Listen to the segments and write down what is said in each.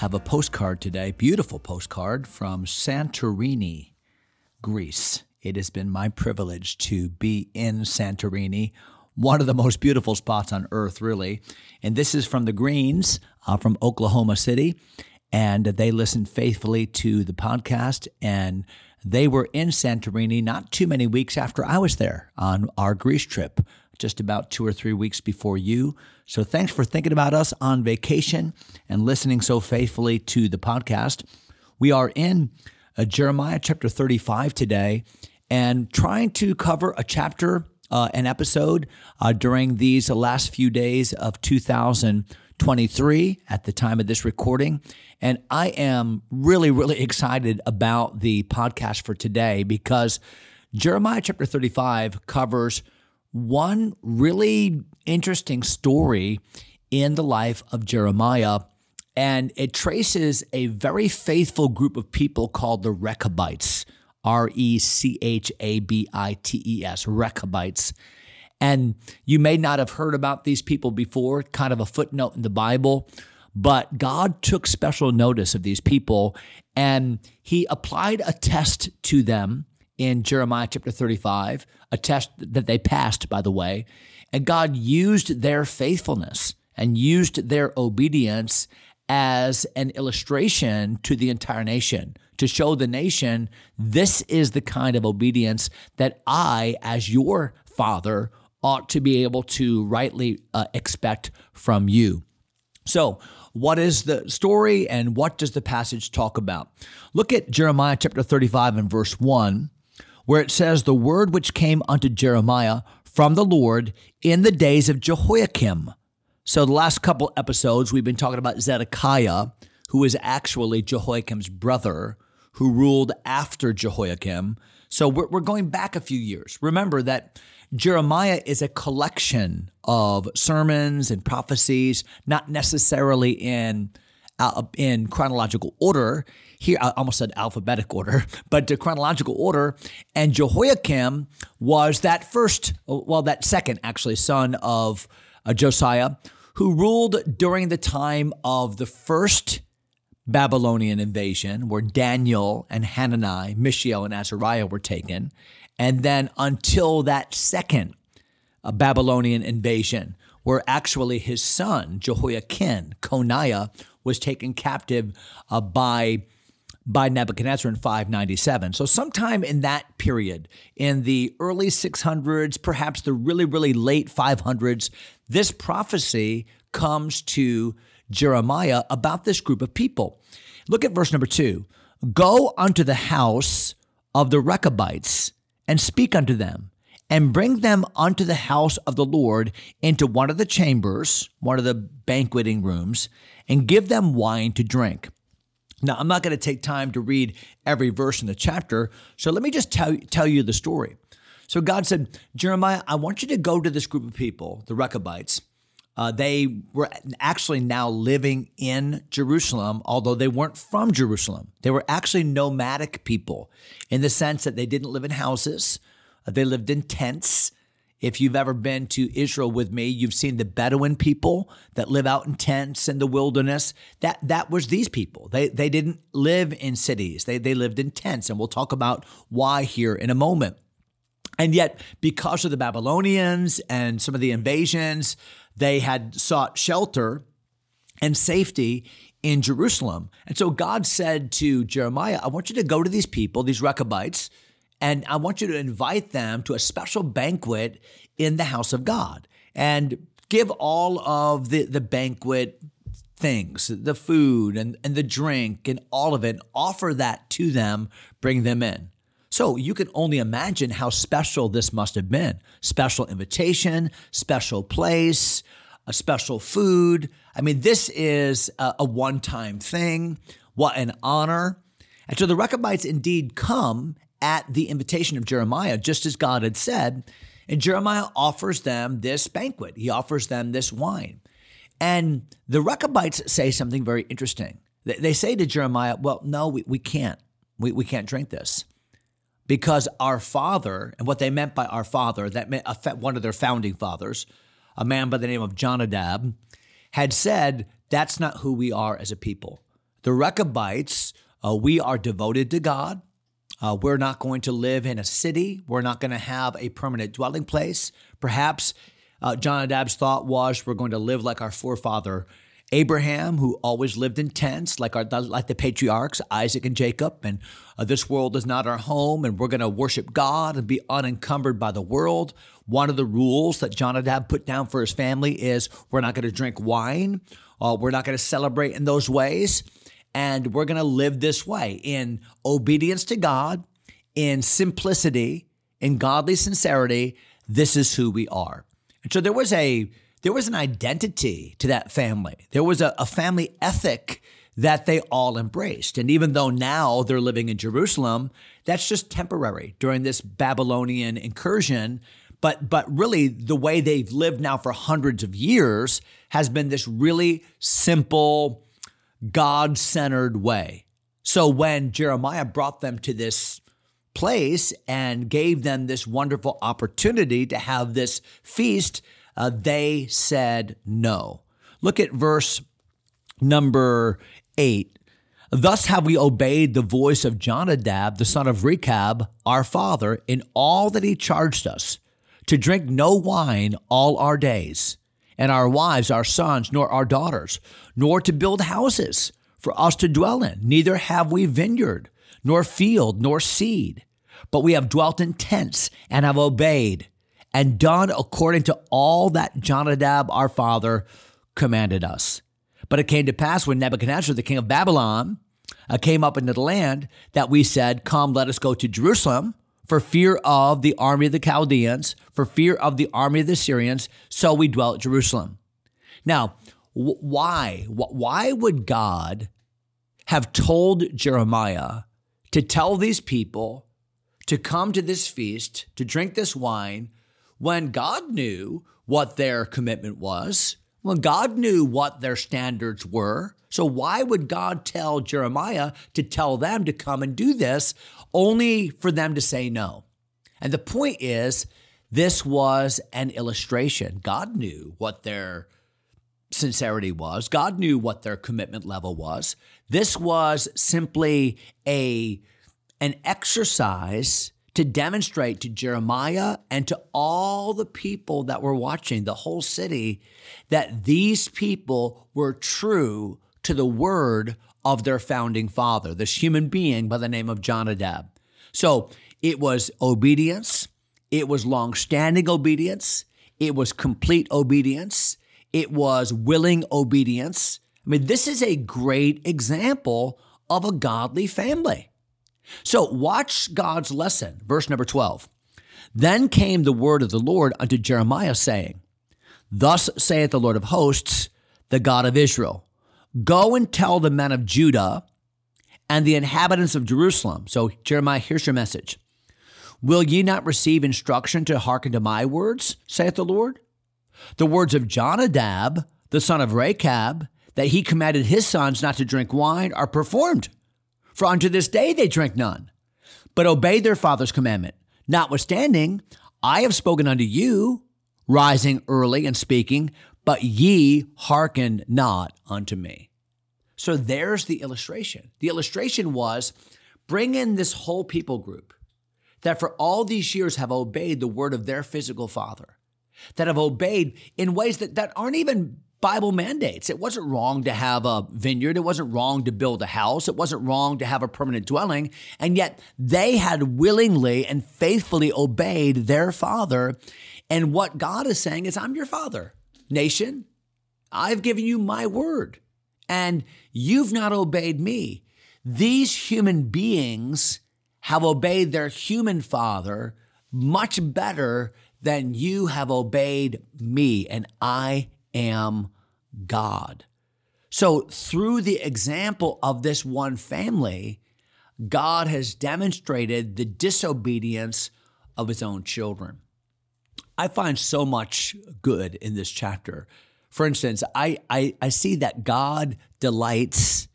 Have a postcard today, beautiful postcard from Santorini, Greece. It has been my privilege to be in Santorini, one of the most beautiful spots on earth, really. And this is from the Greens uh, from Oklahoma City. And they listened faithfully to the podcast. And they were in Santorini not too many weeks after I was there on our Greece trip just about two or three weeks before you. So thanks for thinking about us on vacation and listening so faithfully to the podcast. We are in uh, Jeremiah chapter 35 today and trying to cover a chapter, uh, an episode uh, during these last few days of 2023 at the time of this recording. And I am really, really excited about the podcast for today because Jeremiah chapter 35 covers one really interesting story in the life of Jeremiah. And it traces a very faithful group of people called the Rechabites, R E C H A B I T E S, Rechabites. And you may not have heard about these people before, kind of a footnote in the Bible, but God took special notice of these people and he applied a test to them in Jeremiah chapter 35, a test that they passed, by the way. And God used their faithfulness and used their obedience as an illustration to the entire nation to show the nation this is the kind of obedience that I, as your father, ought to be able to rightly uh, expect from you. So, what is the story and what does the passage talk about? Look at Jeremiah chapter 35 and verse 1 where it says, The word which came unto Jeremiah from the Lord in the days of Jehoiakim. So, the last couple episodes, we've been talking about Zedekiah, who is actually Jehoiakim's brother, who ruled after Jehoiakim. So, we're, we're going back a few years. Remember that Jeremiah is a collection of sermons and prophecies, not necessarily in uh, in chronological order. Here, I almost said alphabetic order, but the chronological order. And Jehoiakim was that first, well, that second actually son of uh, Josiah, who ruled during the time of the first Babylonian invasion, where Daniel and Hananiah, Mishael and Azariah were taken, and then until that second Babylonian invasion, where actually his son Jehoiachin, Coniah, was taken captive uh, by by Nebuchadnezzar in 597. So, sometime in that period, in the early 600s, perhaps the really, really late 500s, this prophecy comes to Jeremiah about this group of people. Look at verse number two Go unto the house of the Rechabites and speak unto them, and bring them unto the house of the Lord into one of the chambers, one of the banqueting rooms, and give them wine to drink. Now, I'm not going to take time to read every verse in the chapter, so let me just tell, tell you the story. So God said, Jeremiah, I want you to go to this group of people, the Rechabites. Uh, they were actually now living in Jerusalem, although they weren't from Jerusalem. They were actually nomadic people in the sense that they didn't live in houses, uh, they lived in tents. If you've ever been to Israel with me, you've seen the Bedouin people that live out in tents in the wilderness. That that was these people. They they didn't live in cities. They they lived in tents, and we'll talk about why here in a moment. And yet, because of the Babylonians and some of the invasions, they had sought shelter and safety in Jerusalem. And so God said to Jeremiah, I want you to go to these people, these Rechabites, and I want you to invite them to a special banquet in the house of God and give all of the, the banquet things, the food and, and the drink and all of it, offer that to them, bring them in. So you can only imagine how special this must have been. Special invitation, special place, a special food. I mean, this is a, a one time thing What an honor. And so the Rechabites indeed come at the invitation of Jeremiah, just as God had said. And Jeremiah offers them this banquet, he offers them this wine. And the Rechabites say something very interesting. They say to Jeremiah, Well, no, we, we can't. We, we can't drink this because our father, and what they meant by our father, that meant one of their founding fathers, a man by the name of Jonadab, had said, That's not who we are as a people. The Rechabites, uh, we are devoted to God. Uh, we're not going to live in a city. We're not going to have a permanent dwelling place. Perhaps uh, Jonadab's thought was we're going to live like our forefather Abraham, who always lived in tents, like our like the patriarchs Isaac and Jacob, and uh, this world is not our home, and we're going to worship God and be unencumbered by the world. One of the rules that Jonadab put down for his family is we're not going to drink wine, uh, we're not going to celebrate in those ways, and we're going to live this way in obedience to God, in simplicity, in godly sincerity. This is who we are. And so there was a there was an identity to that family. There was a, a family ethic that they all embraced. And even though now they're living in Jerusalem, that's just temporary during this Babylonian incursion. But, but really, the way they've lived now for hundreds of years has been this really simple, God centered way. So when Jeremiah brought them to this place and gave them this wonderful opportunity to have this feast, uh, they said no. Look at verse number eight. Thus have we obeyed the voice of Jonadab, the son of Rechab, our father, in all that he charged us, to drink no wine all our days, and our wives, our sons, nor our daughters, nor to build houses for us to dwell in. Neither have we vineyard, nor field, nor seed, but we have dwelt in tents and have obeyed and done according to all that Jonadab our father commanded us. But it came to pass when Nebuchadnezzar, the king of Babylon, uh, came up into the land that we said, Come, let us go to Jerusalem for fear of the army of the Chaldeans, for fear of the army of the Syrians. So we dwelt at Jerusalem. Now, why? Why would God have told Jeremiah to tell these people to come to this feast, to drink this wine, when God knew what their commitment was, when God knew what their standards were. So, why would God tell Jeremiah to tell them to come and do this only for them to say no? And the point is, this was an illustration. God knew what their sincerity was, God knew what their commitment level was. This was simply a, an exercise to demonstrate to Jeremiah and to all the people that were watching, the whole city, that these people were true to the word of their founding father, this human being by the name of Jonadab. So it was obedience, it was long standing obedience, it was complete obedience, it was willing obedience. I mean, this is a great example of a godly family. So watch God's lesson, verse number 12. Then came the word of the Lord unto Jeremiah, saying, Thus saith the Lord of hosts, the God of Israel Go and tell the men of Judah and the inhabitants of Jerusalem. So, Jeremiah, here's your message. Will ye not receive instruction to hearken to my words, saith the Lord? The words of Jonadab, the son of Rechab, that he commanded his sons not to drink wine, are performed. For unto this day they drink none, but obey their father's commandment. Notwithstanding, I have spoken unto you, rising early and speaking, but ye hearken not unto me. So there's the illustration. The illustration was bring in this whole people group that for all these years have obeyed the word of their physical father, that have obeyed in ways that, that aren't even Bible mandates. It wasn't wrong to have a vineyard. It wasn't wrong to build a house. It wasn't wrong to have a permanent dwelling. And yet they had willingly and faithfully obeyed their father. And what God is saying is, I'm your father, nation. I've given you my word, and you've not obeyed me. These human beings have obeyed their human father much better than you have obeyed me, and I am God. So, through the example of this one family, God has demonstrated the disobedience of his own children. I find so much good in this chapter. For instance, I, I, I see that God delights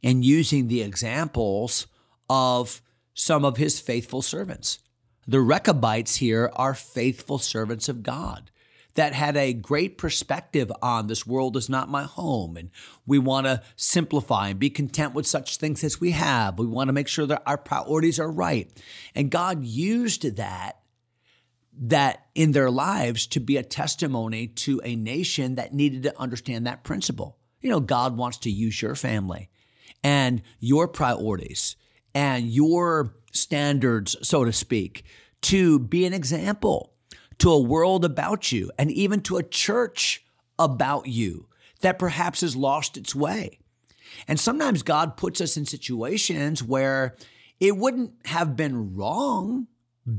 in using the examples of some of his faithful servants. The Rechabites here are faithful servants of God that had a great perspective on this world is not my home. And we want to simplify and be content with such things as we have. We want to make sure that our priorities are right. And God used that that in their lives to be a testimony to a nation that needed to understand that principle. You know, God wants to use your family and your priorities and your standards, so to speak, to be an example to a world about you and even to a church about you that perhaps has lost its way. And sometimes God puts us in situations where it wouldn't have been wrong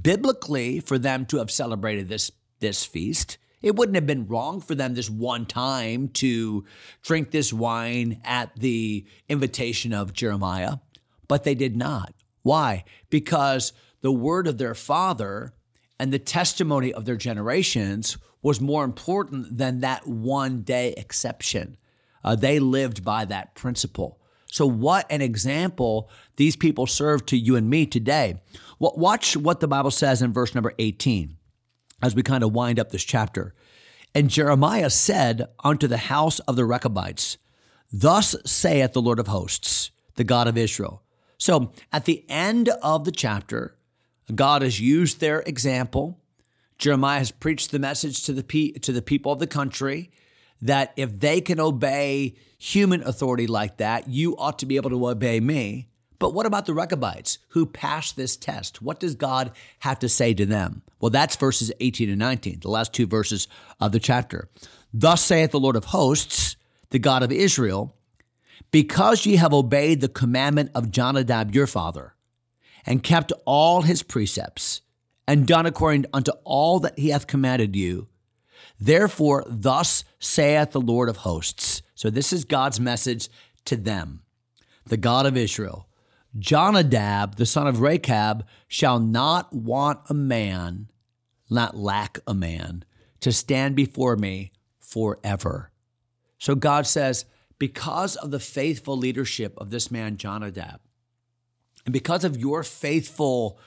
biblically for them to have celebrated this, this feast. It wouldn't have been wrong for them this one time to drink this wine at the invitation of Jeremiah, but they did not. Why? Because the word of their father and the testimony of their generations was more important than that one day exception. Uh, they lived by that principle. So, what an example these people serve to you and me today. Well, watch what the Bible says in verse number 18 as we kind of wind up this chapter. And Jeremiah said unto the house of the Rechabites, Thus saith the Lord of hosts, the God of Israel. So, at the end of the chapter, God has used their example. Jeremiah has preached the message to the, pe- to the people of the country that if they can obey human authority like that, you ought to be able to obey me. But what about the Rechabites who passed this test? What does God have to say to them? Well, that's verses 18 and 19, the last two verses of the chapter. Thus saith the Lord of hosts, the God of Israel, because ye have obeyed the commandment of Jonadab your father, and kept all his precepts, and done according unto all that he hath commanded you. Therefore, thus saith the Lord of hosts. So, this is God's message to them, the God of Israel. Jonadab, the son of Rechab, shall not want a man, not lack a man, to stand before me forever. So God says, because of the faithful leadership of this man, Jonadab, and because of your faithful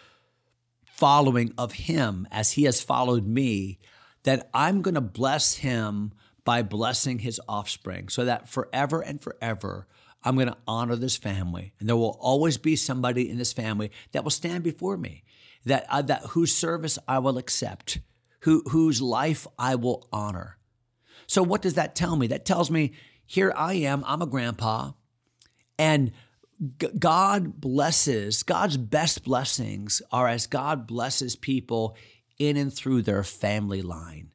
following of him as he has followed me, that I'm going to bless him by blessing his offspring so that forever and forever I'm going to honor this family. And there will always be somebody in this family that will stand before me, that, uh, that whose service I will accept, who, whose life I will honor. So, what does that tell me? That tells me here I am, I'm a grandpa, and God blesses, God's best blessings are as God blesses people in and through their family line.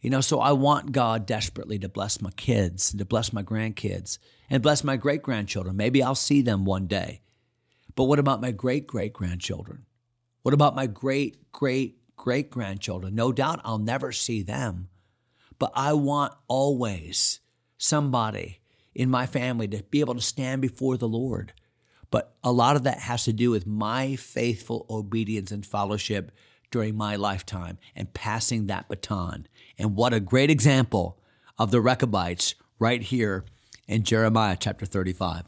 You know, so I want God desperately to bless my kids, to bless my grandkids, and bless my great grandchildren. Maybe I'll see them one day. But what about my great great grandchildren? What about my great great great grandchildren? No doubt I'll never see them. But I want always somebody in my family to be able to stand before the Lord but a lot of that has to do with my faithful obedience and fellowship during my lifetime and passing that baton. And what a great example of the Rechabites right here in Jeremiah chapter 35.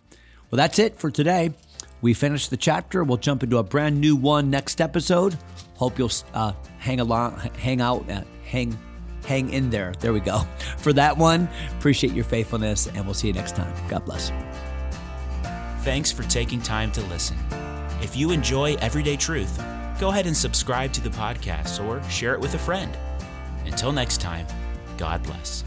Well, that's it for today. We finished the chapter. We'll jump into a brand new one next episode. Hope you'll uh, hang along, hang out, uh, hang, hang in there. There we go. For that one, appreciate your faithfulness, and we'll see you next time. God bless. Thanks for taking time to listen. If you enjoy Everyday Truth, go ahead and subscribe to the podcast or share it with a friend. Until next time, God bless.